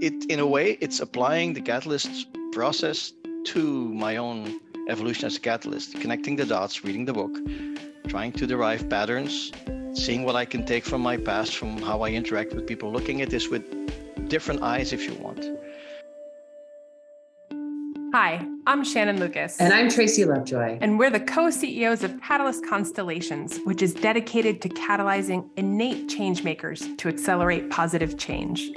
it in a way it's applying the catalyst process to my own evolution as a catalyst, connecting the dots, reading the book, trying to derive patterns, seeing what I can take from my past, from how I interact with people, looking at this with different eyes if you want. Hi, I'm Shannon Lucas. And I'm Tracy Lovejoy. And we're the co CEOs of Catalyst Constellations, which is dedicated to catalyzing innate change makers to accelerate positive change.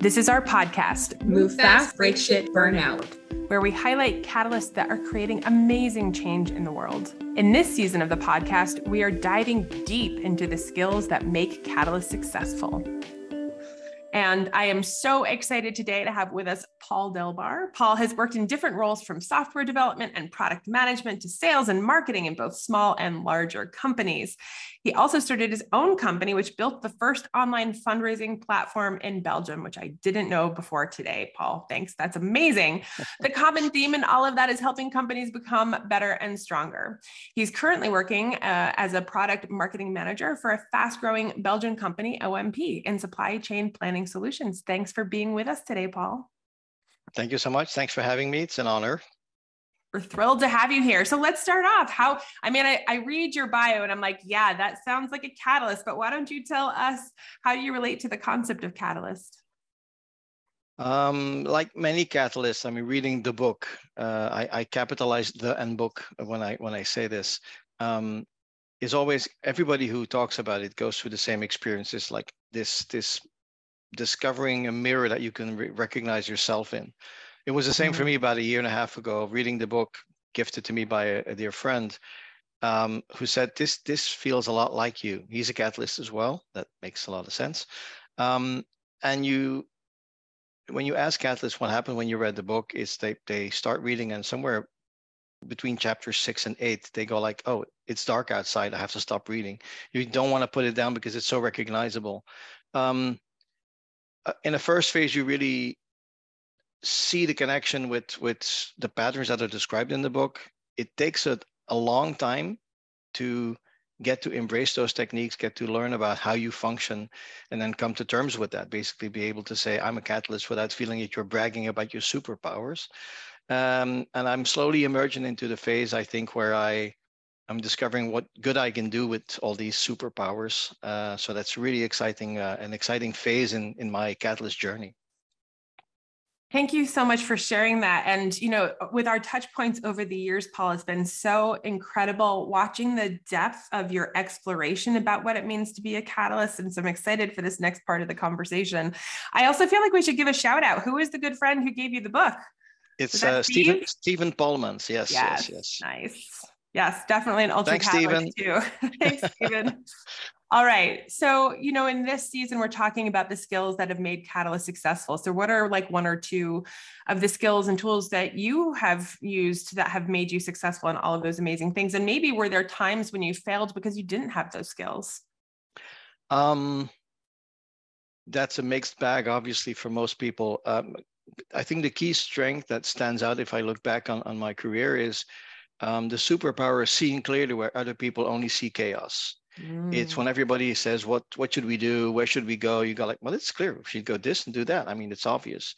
This is our podcast, Move Fast, Break Shit, Burn Out, where we highlight catalysts that are creating amazing change in the world. In this season of the podcast, we are diving deep into the skills that make catalysts successful. And I am so excited today to have with us Paul Delbar. Paul has worked in different roles from software development and product management to sales and marketing in both small and larger companies. He also started his own company, which built the first online fundraising platform in Belgium, which I didn't know before today. Paul, thanks. That's amazing. the common theme in all of that is helping companies become better and stronger. He's currently working uh, as a product marketing manager for a fast growing Belgian company, OMP, in supply chain planning solutions. Thanks for being with us today, Paul. Thank you so much. Thanks for having me. It's an honor. We're thrilled to have you here. So let's start off. How, I mean, I, I read your bio and I'm like, yeah, that sounds like a catalyst, but why don't you tell us how you relate to the concept of catalyst? Um, like many catalysts, I mean, reading the book, uh, I, I capitalize the and book when I when I say this. Um, is always everybody who talks about it goes through the same experiences, like this this discovering a mirror that you can re- recognize yourself in. It was the same for mm-hmm. me about a year and a half ago, reading the book gifted to me by a, a dear friend um, who said, this, this feels a lot like you. He's a catalyst as well. That makes a lot of sense. Um, and you, when you ask catalysts what happened when you read the book, is they, they start reading and somewhere between chapter six and eight, they go like, oh, it's dark outside. I have to stop reading. You don't want to put it down because it's so recognizable. Um, in the first phase, you really see the connection with with the patterns that are described in the book. It takes a, a long time to get to embrace those techniques get to learn about how you function and then come to terms with that. Basically be able to say i'm a catalyst without feeling that you're bragging about your superpowers. Um, and i'm slowly emerging into the phase i think where i i'm discovering what good i can do with all these superpowers uh, so that's really exciting uh, an exciting phase in in my catalyst journey Thank you so much for sharing that. And, you know, with our touch points over the years, Paul, it's been so incredible watching the depth of your exploration about what it means to be a catalyst. And so I'm excited for this next part of the conversation. I also feel like we should give a shout out. Who is the good friend who gave you the book? It's uh, Stephen, Stephen Paulmans. Yes, yes, yes, yes. Nice. Yes, definitely an ultra Thanks, Stephen. too. Thanks, Stephen. All right. So, you know, in this season, we're talking about the skills that have made Catalyst successful. So, what are like one or two of the skills and tools that you have used that have made you successful in all of those amazing things? And maybe were there times when you failed because you didn't have those skills? Um, that's a mixed bag, obviously, for most people. Um, I think the key strength that stands out if I look back on, on my career is um, the superpower of seeing clearly where other people only see chaos Mm. It's when everybody says, "What what should we do? Where should we go?" You go like, "Well, it's clear. We should go this and do that." I mean, it's obvious.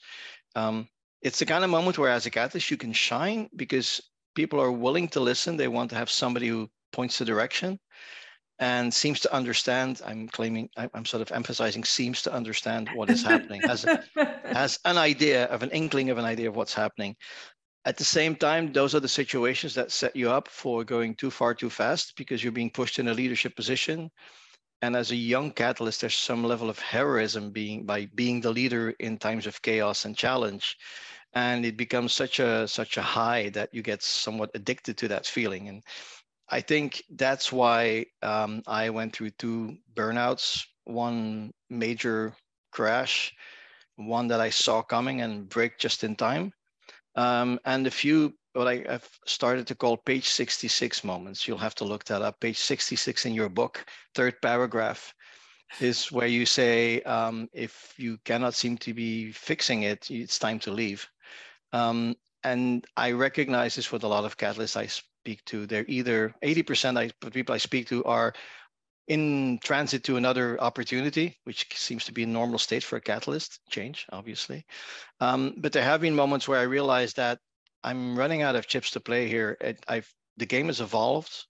Um, it's the kind of moment where, as a catalyst, you can shine because people are willing to listen. They want to have somebody who points the direction and seems to understand. I'm claiming, I'm sort of emphasizing, seems to understand what is happening, has has an idea of an inkling of an idea of what's happening. At the same time, those are the situations that set you up for going too far too fast because you're being pushed in a leadership position. And as a young catalyst, there's some level of heroism being by being the leader in times of chaos and challenge. And it becomes such a such a high that you get somewhat addicted to that feeling. And I think that's why um, I went through two burnouts, one major crash, one that I saw coming and break just in time um, and a few what I, have started to call page 66 moments. You'll have to look that up. Page 66 in your book, third paragraph, is where you say, um, if you cannot seem to be fixing it, it's time to leave. Um, and I recognize this with a lot of catalysts I speak to. They're either 80% of people I speak to are in transit to another opportunity, which seems to be a normal state for a catalyst change, obviously. Um, but there have been moments where I realized that I'm running out of chips to play here. I've the game has evolved.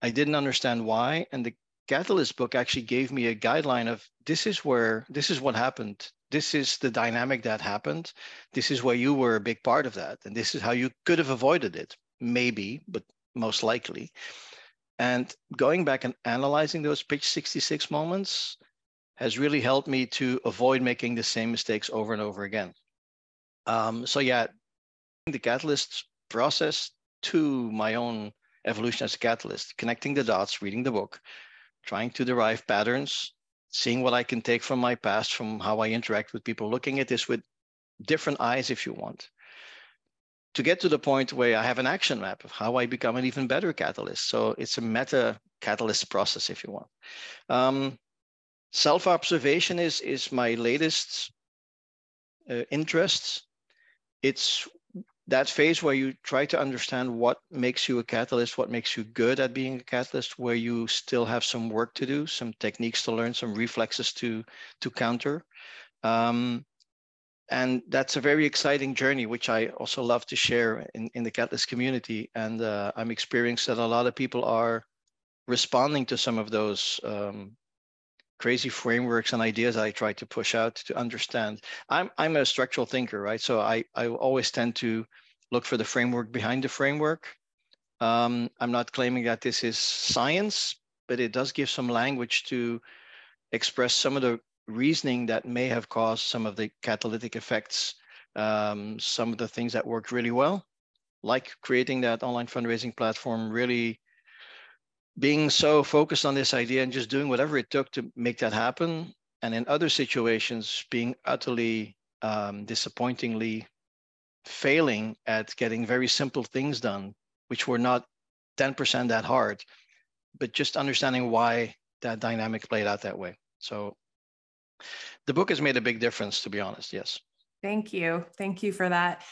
I didn't understand why, and the Catalyst book actually gave me a guideline of this is where this is what happened. This is the dynamic that happened. This is where you were a big part of that, and this is how you could have avoided it. Maybe, but most likely. And going back and analyzing those pitch 66 moments has really helped me to avoid making the same mistakes over and over again. Um, so yeah, the catalyst process to my own evolution as a catalyst, connecting the dots, reading the book, trying to derive patterns, seeing what I can take from my past, from how I interact with people, looking at this with different eyes if you want to get to the point where I have an action map of how I become an even better catalyst. So it's a meta catalyst process, if you want. Um, self-observation is is my latest uh, interest. It's that phase where you try to understand what makes you a catalyst, what makes you good at being a catalyst, where you still have some work to do, some techniques to learn, some reflexes to to counter. Um, and that's a very exciting journey, which I also love to share in, in the Catalyst community. And uh, I'm experienced that a lot of people are responding to some of those um, crazy frameworks and ideas I try to push out to understand. I'm, I'm a structural thinker, right? So I, I always tend to look for the framework behind the framework. Um, I'm not claiming that this is science, but it does give some language to express some of the reasoning that may have caused some of the catalytic effects, um, some of the things that worked really well, like creating that online fundraising platform, really being so focused on this idea and just doing whatever it took to make that happen. And in other situations, being utterly um, disappointingly failing at getting very simple things done, which were not 10% that hard, but just understanding why that dynamic played out that way. So the book has made a big difference, to be honest. Yes. Thank you. Thank you for that.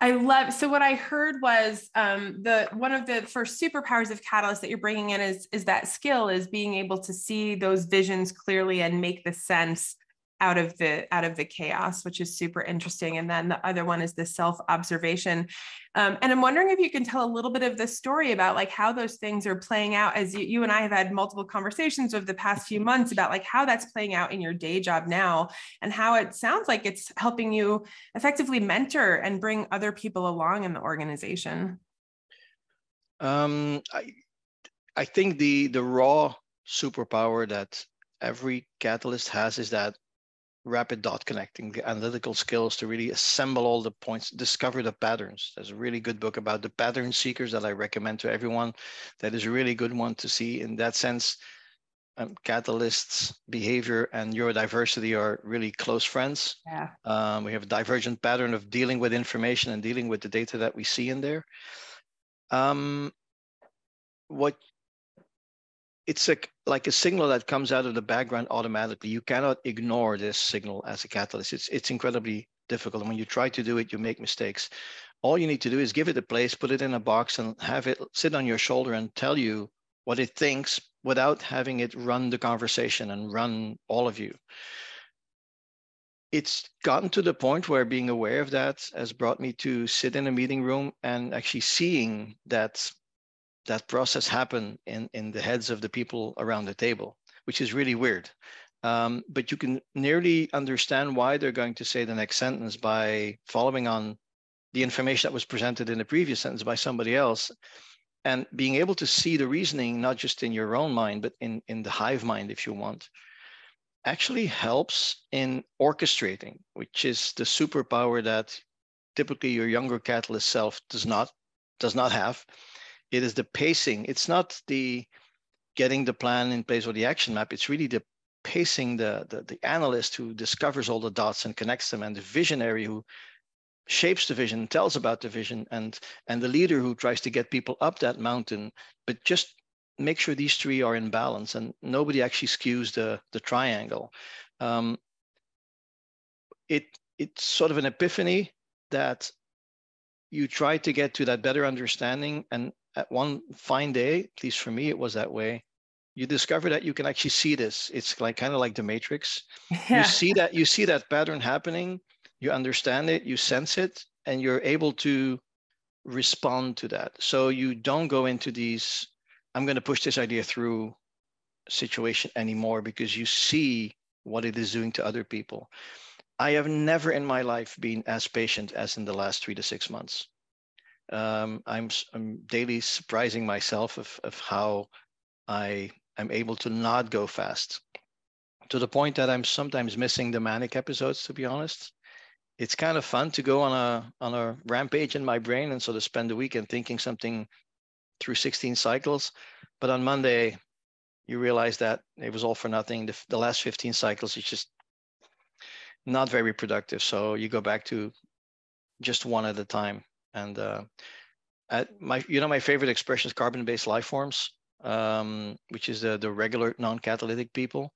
I love so what I heard was um, the one of the first superpowers of Catalyst that you're bringing in is is that skill is being able to see those visions clearly and make the sense out of the out of the chaos which is super interesting. And then the other one is the self observation um, and i'm wondering if you can tell a little bit of the story about like how those things are playing out as you, you and i have had multiple conversations over the past few months about like how that's playing out in your day job now and how it sounds like it's helping you effectively mentor and bring other people along in the organization. Um, I, I think the the raw superpower that every catalyst has is that rapid dot connecting, the analytical skills to really assemble all the points, discover the patterns. There's a really good book about the pattern seekers that I recommend to everyone. That is a really good one to see. In that sense, um, catalysts, behavior, and neurodiversity are really close friends. Yeah. Um, we have a divergent pattern of dealing with information and dealing with the data that we see in there. Um, what it's a, like a signal that comes out of the background automatically. You cannot ignore this signal as a catalyst. It's, it's incredibly difficult. And when you try to do it, you make mistakes. All you need to do is give it a place, put it in a box, and have it sit on your shoulder and tell you what it thinks without having it run the conversation and run all of you. It's gotten to the point where being aware of that has brought me to sit in a meeting room and actually seeing that that process happen in, in the heads of the people around the table, which is really weird. Um, but you can nearly understand why they're going to say the next sentence by following on the information that was presented in the previous sentence by somebody else and being able to see the reasoning not just in your own mind but in, in the hive mind if you want actually helps in orchestrating which is the superpower that typically your younger catalyst self does not does not have it is the pacing. It's not the getting the plan in place or the action map. It's really the pacing, the, the, the analyst who discovers all the dots and connects them, and the visionary who shapes the vision, tells about the vision, and and the leader who tries to get people up that mountain, but just make sure these three are in balance and nobody actually skews the the triangle. Um, it it's sort of an epiphany that you try to get to that better understanding and at one fine day, at least for me, it was that way. you discover that you can actually see this. It's like kind of like the matrix. Yeah. You see that you see that pattern happening, you understand it, you sense it, and you're able to respond to that. So you don't go into these, I'm going to push this idea through situation anymore because you see what it is doing to other people. I have never in my life been as patient as in the last three to six months. Um, I'm, I'm daily surprising myself of, of how I am able to not go fast to the point that I'm sometimes missing the manic episodes, to be honest. It's kind of fun to go on a on a rampage in my brain and sort of spend the weekend thinking something through 16 cycles. But on Monday, you realize that it was all for nothing. The, the last 15 cycles is just not very productive. So you go back to just one at a time. And uh, my, you know, my favorite expression is carbon-based life forms, um, which is the, the regular non-catalytic people.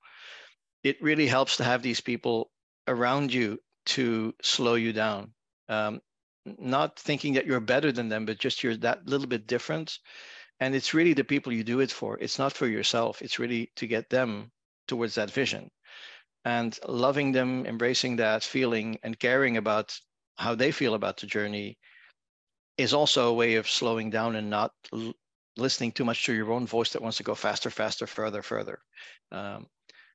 It really helps to have these people around you to slow you down. Um, not thinking that you're better than them, but just you're that little bit different and it's really the people you do it for it's not for yourself it's really to get them towards that vision and loving them embracing that feeling and caring about how they feel about the journey is also a way of slowing down and not l- listening too much to your own voice that wants to go faster faster further further um,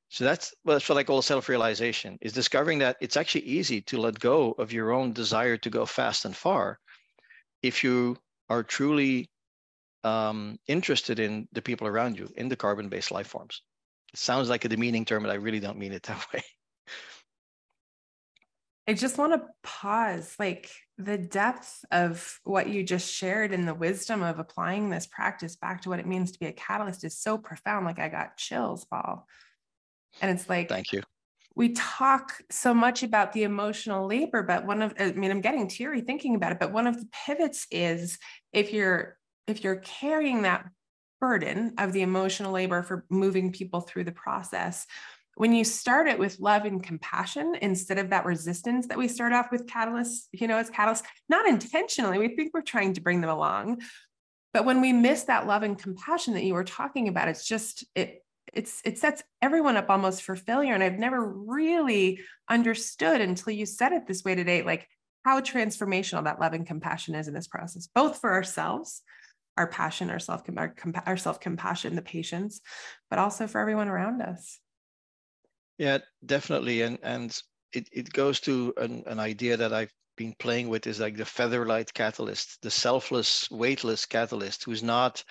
so that's, well, that's what I call self-realization is discovering that it's actually easy to let go of your own desire to go fast and far if you are truly um, interested in the people around you, in the carbon-based life forms. It sounds like a demeaning term, but I really don't mean it that way. I just want to pause like the depth of what you just shared and the wisdom of applying this practice back to what it means to be a catalyst is so profound. Like I got chills, Paul. And it's like, thank you. We talk so much about the emotional labor, but one of, I mean, I'm getting teary thinking about it, but one of the pivots is if you're if you're carrying that burden of the emotional labor for moving people through the process, when you start it with love and compassion instead of that resistance that we start off with catalysts, you know, as catalysts, not intentionally, we think we're trying to bring them along. But when we miss that love and compassion that you were talking about, it's just, it, it's it sets everyone up almost for failure and i've never really understood until you said it this way today like how transformational that love and compassion is in this process both for ourselves our passion, our self our self compassion, the patience, but also for everyone around us. Yeah, definitely, and and it it goes to an, an idea that I've been playing with is like the featherlight catalyst, the selfless, weightless catalyst, who's not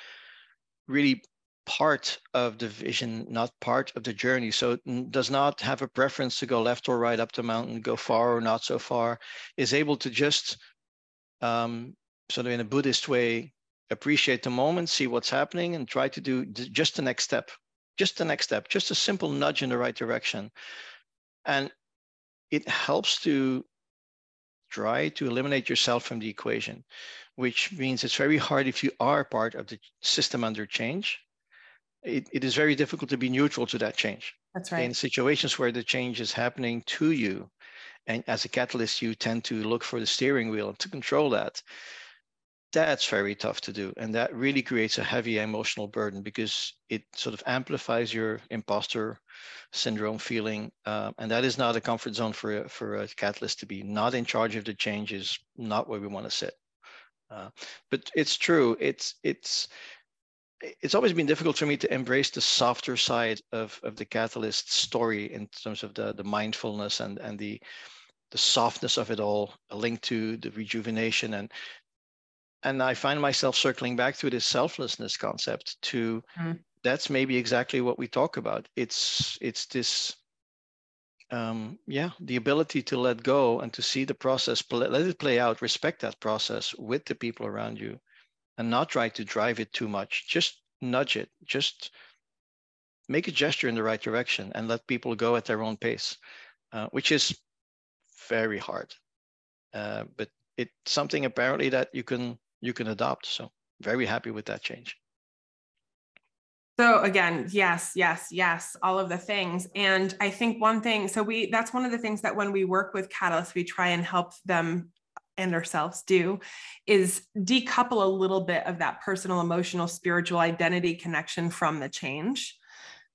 really part of the vision, not part of the journey. So does not have a preference to go left or right up the mountain, go far or not so far, is able to just um, sort of in a Buddhist way, appreciate the moment, see what's happening, and try to do just the next step, just the next step, just a simple nudge in the right direction. And it helps to try to eliminate yourself from the equation, which means it's very hard if you are part of the system under change. It, it is very difficult to be neutral to that change. That's right. In situations where the change is happening to you, and as a catalyst, you tend to look for the steering wheel to control that that's very tough to do. And that really creates a heavy emotional burden because it sort of amplifies your imposter syndrome feeling. Uh, and that is not a comfort zone for, a, for a catalyst to be not in charge of the change is not where we want to sit. Uh, but it's true. It's, it's, it's always been difficult for me to embrace the softer side of, of the catalyst story in terms of the, the mindfulness and, and the, the softness of it all, a link to the rejuvenation and and I find myself circling back to this selflessness concept to mm. that's maybe exactly what we talk about. It's it's this um, yeah, the ability to let go and to see the process, let it play out, respect that process with the people around you, and not try to drive it too much. Just nudge it. Just make a gesture in the right direction and let people go at their own pace, uh, which is very hard. Uh, but it's something apparently that you can you can adopt. So very happy with that change. So again, yes, yes, yes, all of the things. And I think one thing, so we that's one of the things that when we work with catalysts, we try and help them and ourselves do is decouple a little bit of that personal, emotional, spiritual identity connection from the change.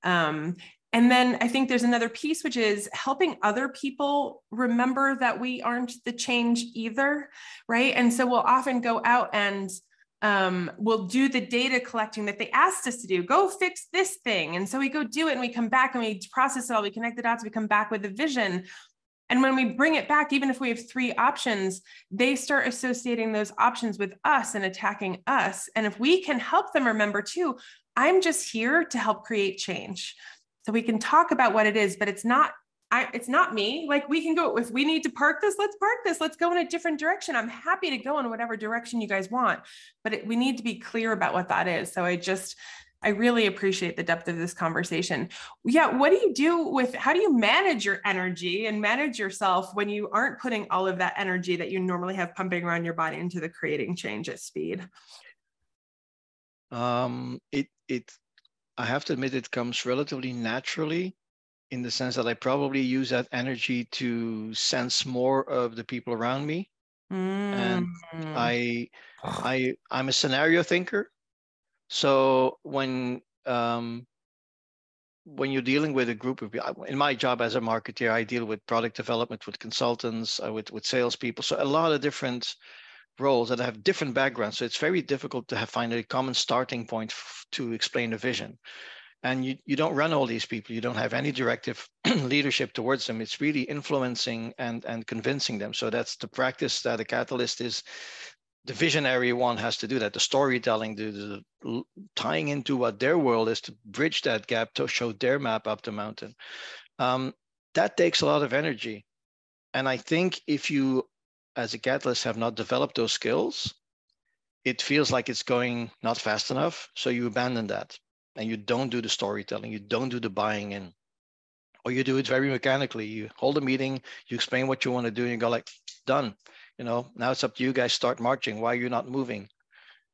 Um, and then I think there's another piece, which is helping other people remember that we aren't the change either. Right. And so we'll often go out and um, we'll do the data collecting that they asked us to do. Go fix this thing. And so we go do it and we come back and we process it all. We connect the dots. We come back with a vision. And when we bring it back, even if we have three options, they start associating those options with us and attacking us. And if we can help them remember too, I'm just here to help create change. So we can talk about what it is, but it's not I, it's not me. Like we can go if we need to park this, let's park this. Let's go in a different direction. I'm happy to go in whatever direction you guys want, but it, we need to be clear about what that is. So I just I really appreciate the depth of this conversation. Yeah, what do you do with how do you manage your energy and manage yourself when you aren't putting all of that energy that you normally have pumping around your body into the creating change at speed? Um, it it I have to admit it comes relatively naturally in the sense that I probably use that energy to sense more of the people around me. Mm. And I I I'm a scenario thinker. So when um, when you're dealing with a group of people, in my job as a marketer, I deal with product development, with consultants, uh, with with salespeople. So a lot of different roles that have different backgrounds. So it's very difficult to have, find a common starting point f- to explain a vision. And you, you don't run all these people. You don't have any directive leadership towards them. It's really influencing and, and convincing them. So that's the practice that a catalyst is the visionary one has to do that the storytelling the, the, tying into what their world is to bridge that gap to show their map up the mountain um, that takes a lot of energy and i think if you as a catalyst have not developed those skills it feels like it's going not fast enough. So you abandon that and you don't do the storytelling you don't do the buying in. Or you do it very mechanically. You hold a meeting you explain what you want to do and you go like done. You know now it's up to you guys start marching. Why are you not moving?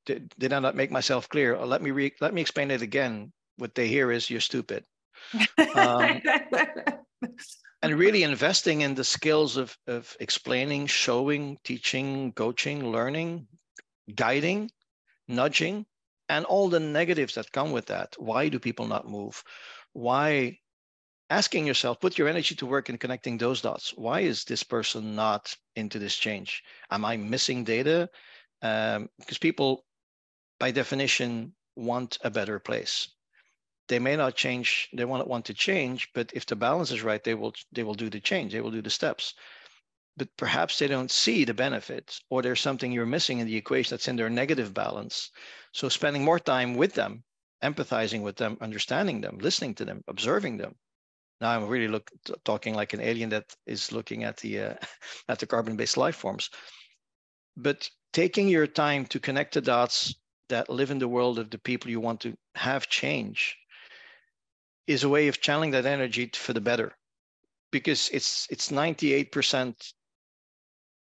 Did, did i not make myself clear? Or let me re- let me explain it again. What they hear is you're stupid. Um, and really investing in the skills of, of explaining showing teaching coaching learning guiding nudging and all the negatives that come with that why do people not move why asking yourself, put your energy to work in connecting those dots. Why is this person not into this change? Am I missing data? Um, because people, by definition, want a better place. They may not change. They won't want to change, but if the balance is right, they will they will do the change. They will do the steps. But perhaps they don't see the benefits, or there's something you're missing in the equation that's in their negative balance. So spending more time with them, empathizing with them, understanding them, listening to them, observing them, now I'm really look talking like an alien that is looking at the uh, at the carbon-based life forms. But taking your time to connect the dots that live in the world of the people you want to have change is a way of channeling that energy for the better because it's it's 98%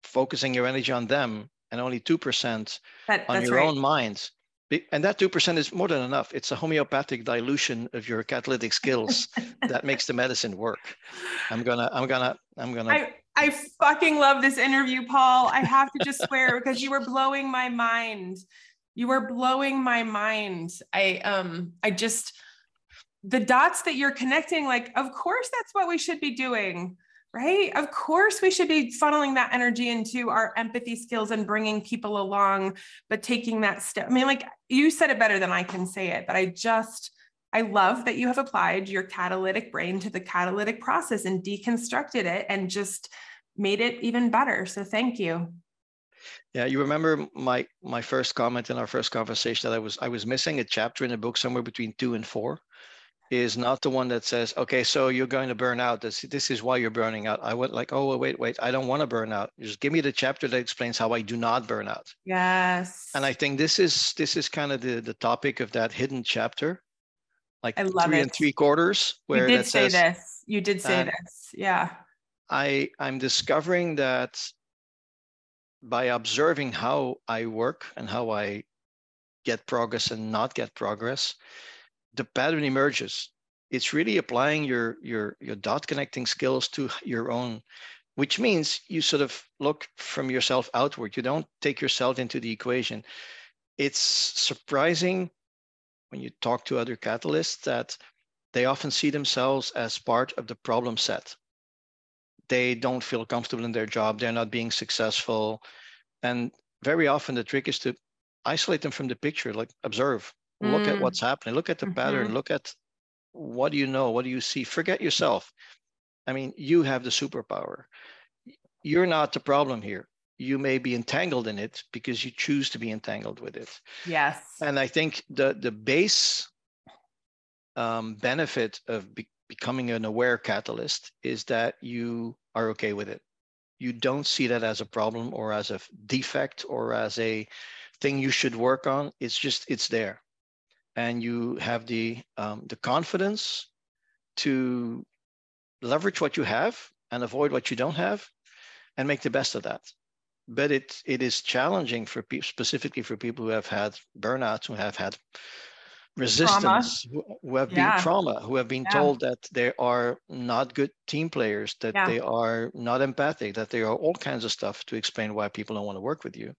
focusing your energy on them and only 2% that, on your right. own mind and that 2% is more than enough. It's a homeopathic dilution of your catalytic skills that makes the medicine work. I'm gonna, I'm gonna, I'm gonna. I, I fucking love this interview, Paul. I have to just swear because you were blowing my mind. You were blowing my mind. I, um, I just, the dots that you're connecting, like, of course, that's what we should be doing right? Of course, we should be funneling that energy into our empathy skills and bringing people along, but taking that step. I mean, like you said it better than I can say it, but I just, I love that you have applied your catalytic brain to the catalytic process and deconstructed it and just made it even better. So thank you. Yeah, you remember my my first comment in our first conversation that I was I was missing a chapter in a book somewhere between two and four is not the one that says, okay, so you're going to burn out. This, this is why you're burning out. I went like, oh, wait, wait, I don't want to burn out. Just give me the chapter that explains how I do not burn out. Yes. And I think this is this is kind of the, the topic of that hidden chapter, like I love three it. and three quarters. Where you did say says, this. You did say this. Yeah. I I'm discovering that by observing how I work and how I get progress and not get progress, the pattern emerges. It's really applying your your your dot connecting skills to your own, which means you sort of look from yourself outward. You don't take yourself into the equation. It's surprising when you talk to other catalysts that they often see themselves as part of the problem set. They don't feel comfortable in their job. They're not being successful. And very often the trick is to isolate them from the picture, like observe, mm. look at mm. what's happening, look at the mm-hmm. pattern, look at what do you know, what do you see? Forget yourself. I mean, you have the superpower. You're not the problem here. You may be entangled in it because you choose to be entangled with it. Yes. And I think the the base um, benefit of be- becoming an aware catalyst is that you are okay with it. You don't see that as a problem or as a defect or as a thing you should work on. It's just it's there, and you have the um, the confidence to leverage what you have and avoid what you don't have, and make the best of that. But it it is challenging for people, specifically for people who have had burnouts, who have had resistance who, who, have yeah. been trauma who have been yeah. told that they are not good team players that yeah. they are not empathic that there are all kinds of stuff to explain why people don't want to work with you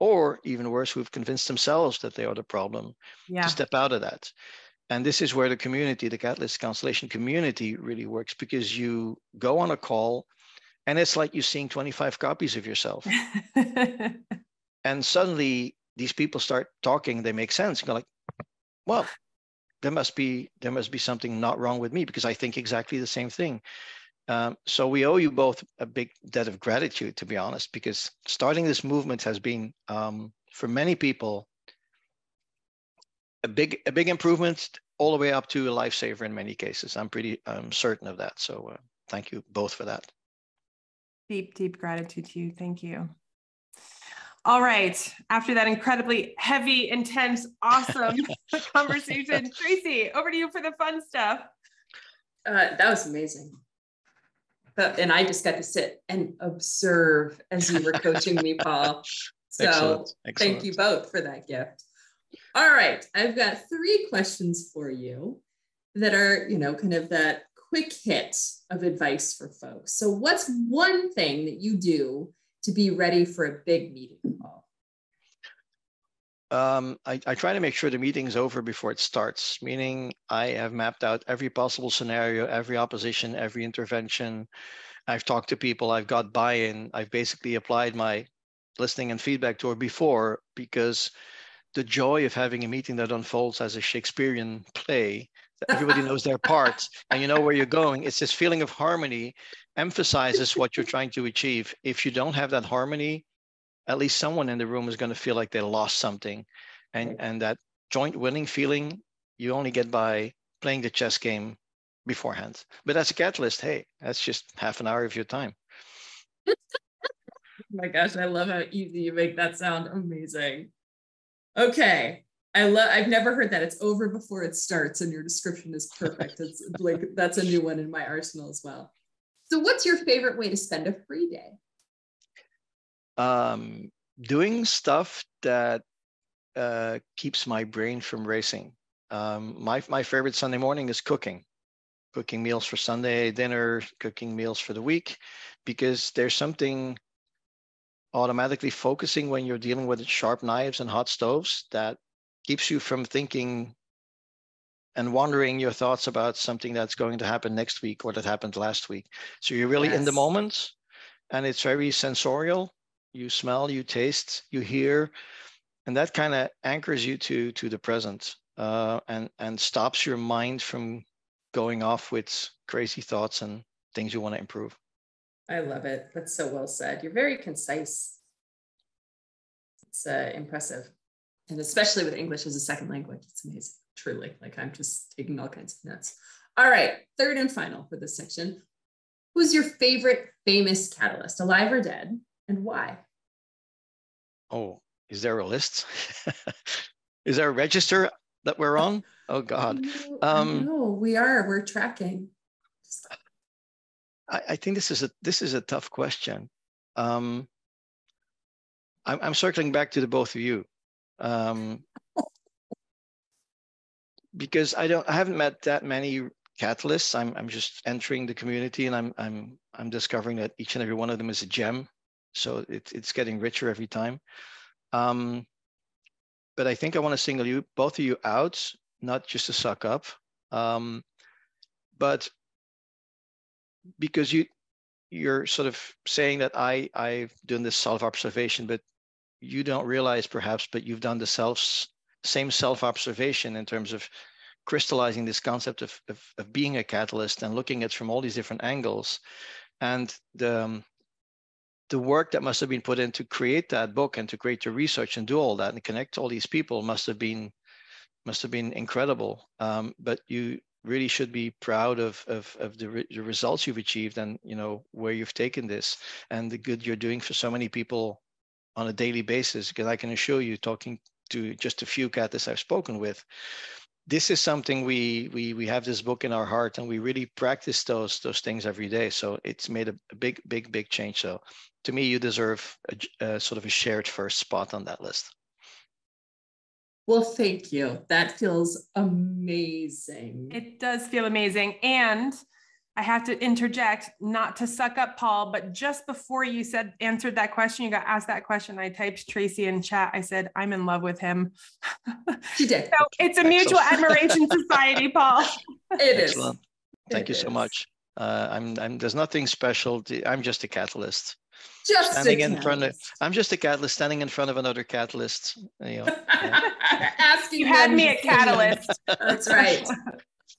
or even worse who've convinced themselves that they are the problem to step out of that. And this is where the community the catalyst constellation community really works because you go on a call and it's like you're seeing 25 copies of yourself. And suddenly these people start talking they make sense you're like well, there must be there must be something not wrong with me because I think exactly the same thing. Um, so we owe you both a big debt of gratitude, to be honest, because starting this movement has been um, for many people a big a big improvement all the way up to a lifesaver in many cases. I'm pretty I'm certain of that. So uh, thank you both for that. Deep deep gratitude to you. Thank you. All right. After that incredibly heavy, intense, awesome conversation, Tracy, over to you for the fun stuff. Uh, that was amazing. But, and I just got to sit and observe as you were coaching me, Paul. So Excellent. Excellent. thank you both for that gift. All right. I've got three questions for you that are, you know, kind of that quick hit of advice for folks. So, what's one thing that you do to be ready for a big meeting, Paul? Um, I, I, try to make sure the meeting's over before it starts, meaning I have mapped out every possible scenario, every opposition, every intervention. I've talked to people, I've got buy in, I've basically applied my listening and feedback tour before because the joy of having a meeting that unfolds as a Shakespearean play everybody knows their parts and you know where you're going it's this feeling of harmony emphasizes what you're trying to achieve if you don't have that harmony at least someone in the room is going to feel like they lost something and and that joint winning feeling you only get by playing the chess game beforehand but as a catalyst hey that's just half an hour of your time oh my gosh i love how easy you make that sound amazing okay I love I've never heard that. It's over before it starts and your description is perfect. It's like that's a new one in my arsenal as well. So what's your favorite way to spend a free day? Um, doing stuff that uh, keeps my brain from racing. Um, my my favorite Sunday morning is cooking, cooking meals for Sunday dinner, cooking meals for the week, because there's something automatically focusing when you're dealing with sharp knives and hot stoves that keeps you from thinking and wondering your thoughts about something that's going to happen next week or that happened last week. So you're really yes. in the moment and it's very sensorial. You smell, you taste, you hear, and that kind of anchors you to to the present uh, and and stops your mind from going off with crazy thoughts and things you want to improve. I love it. That's so well said. You're very concise. It's uh, impressive and especially with English as a second language, it's amazing, truly. Like I'm just taking all kinds of notes. All right, third and final for this section. Who's your favorite famous catalyst, alive or dead, and why? Oh, is there a list? is there a register that we're on? Oh God. Um, no, we are. We're tracking. I, I, think this is a this is a tough question. Um, I'm, I'm circling back to the both of you um, because I don't, I haven't met that many catalysts. I'm, I'm just entering the community, and I'm, I'm, I'm discovering that each and every one of them is a gem. So it, it's getting richer every time. Um, but I think I want to single you, both of you, out, not just to suck up. Um, but because you you're sort of saying that I I've done this self observation, but you don't realize perhaps, but you've done the self same self observation in terms of crystallizing this concept of, of, of being a catalyst and looking at from all these different angles, and the um, the work that must have been put in to create that book and to create the research and do all that and connect all these people must have been must have been incredible. Um, but you really should be proud of of, of the, re- the results you've achieved and you know where you've taken this and the good you're doing for so many people on a daily basis. Because I can assure you, talking to just a few cats I've spoken with, this is something we we we have this book in our heart and we really practice those those things every day. So it's made a, a big big big change. So to me you deserve a, a, sort of a shared first spot on that list. Well thank you. That feels amazing. It does feel amazing. And I have to interject, not to suck up Paul, but just before you said answered that question, you got asked that question. I typed Tracy in chat. I said, I'm in love with him. She did. so it's a mutual admiration society, Paul. It is. Excellent. Thank it you is. so much. Uh, I'm, I'm, there's nothing special. To, I'm just a catalyst. Just standing in front of. I'm just a catalyst standing in front of another catalyst. You know, yeah. Asking. You had me a catalyst. That's right.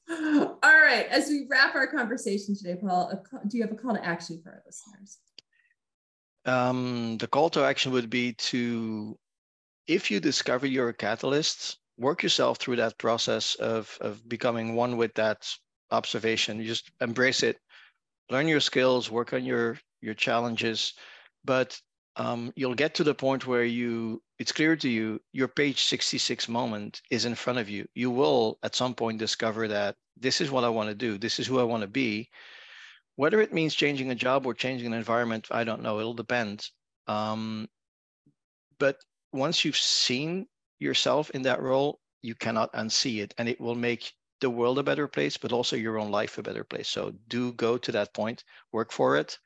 All right. As we wrap our conversation today, Paul, do you have a call to action for our listeners? Um, the call to action would be to, if you discover you're a catalyst, work yourself through that process of, of becoming one with that observation. You just embrace it, learn your skills, work on your your challenges, but um, you'll get to the point where you it's clear to you your page 66 moment is in front of you. You will at some point discover that this is what i want to do this is who i want to be. Whether it means changing a job or changing an environment i don't know it'll depend. Um, but once you've seen yourself in that role you cannot unsee it and it will make the world a better place but also your own life a better place. So do go to that point work for it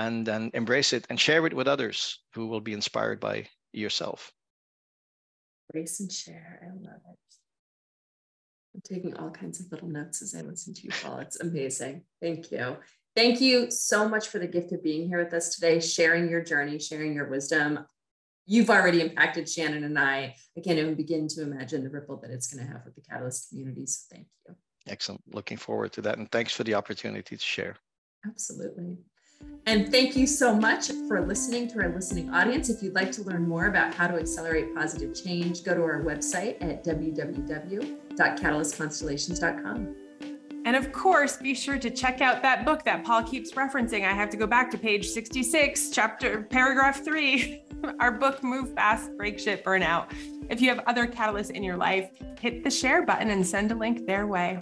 and then embrace it and share it with others who will be inspired by yourself. Embrace and share. I love it. I'm taking all kinds of little notes as I listen to you, Paul. It's amazing. Thank you. Thank you so much for the gift of being here with us today, sharing your journey, sharing your wisdom. You've already impacted Shannon and I. I can't even begin to imagine the ripple that it's going to have with the Catalyst community. So thank you. Excellent. Looking forward to that. And thanks for the opportunity to share. Absolutely. And thank you so much for listening to our listening audience. If you'd like to learn more about how to accelerate positive change, go to our website at www.catalystconstellations.com. And of course, be sure to check out that book that Paul keeps referencing. I have to go back to page 66, chapter paragraph three. Our book, Move Fast, Break Shit, Burnout. If you have other catalysts in your life, hit the share button and send a link their way.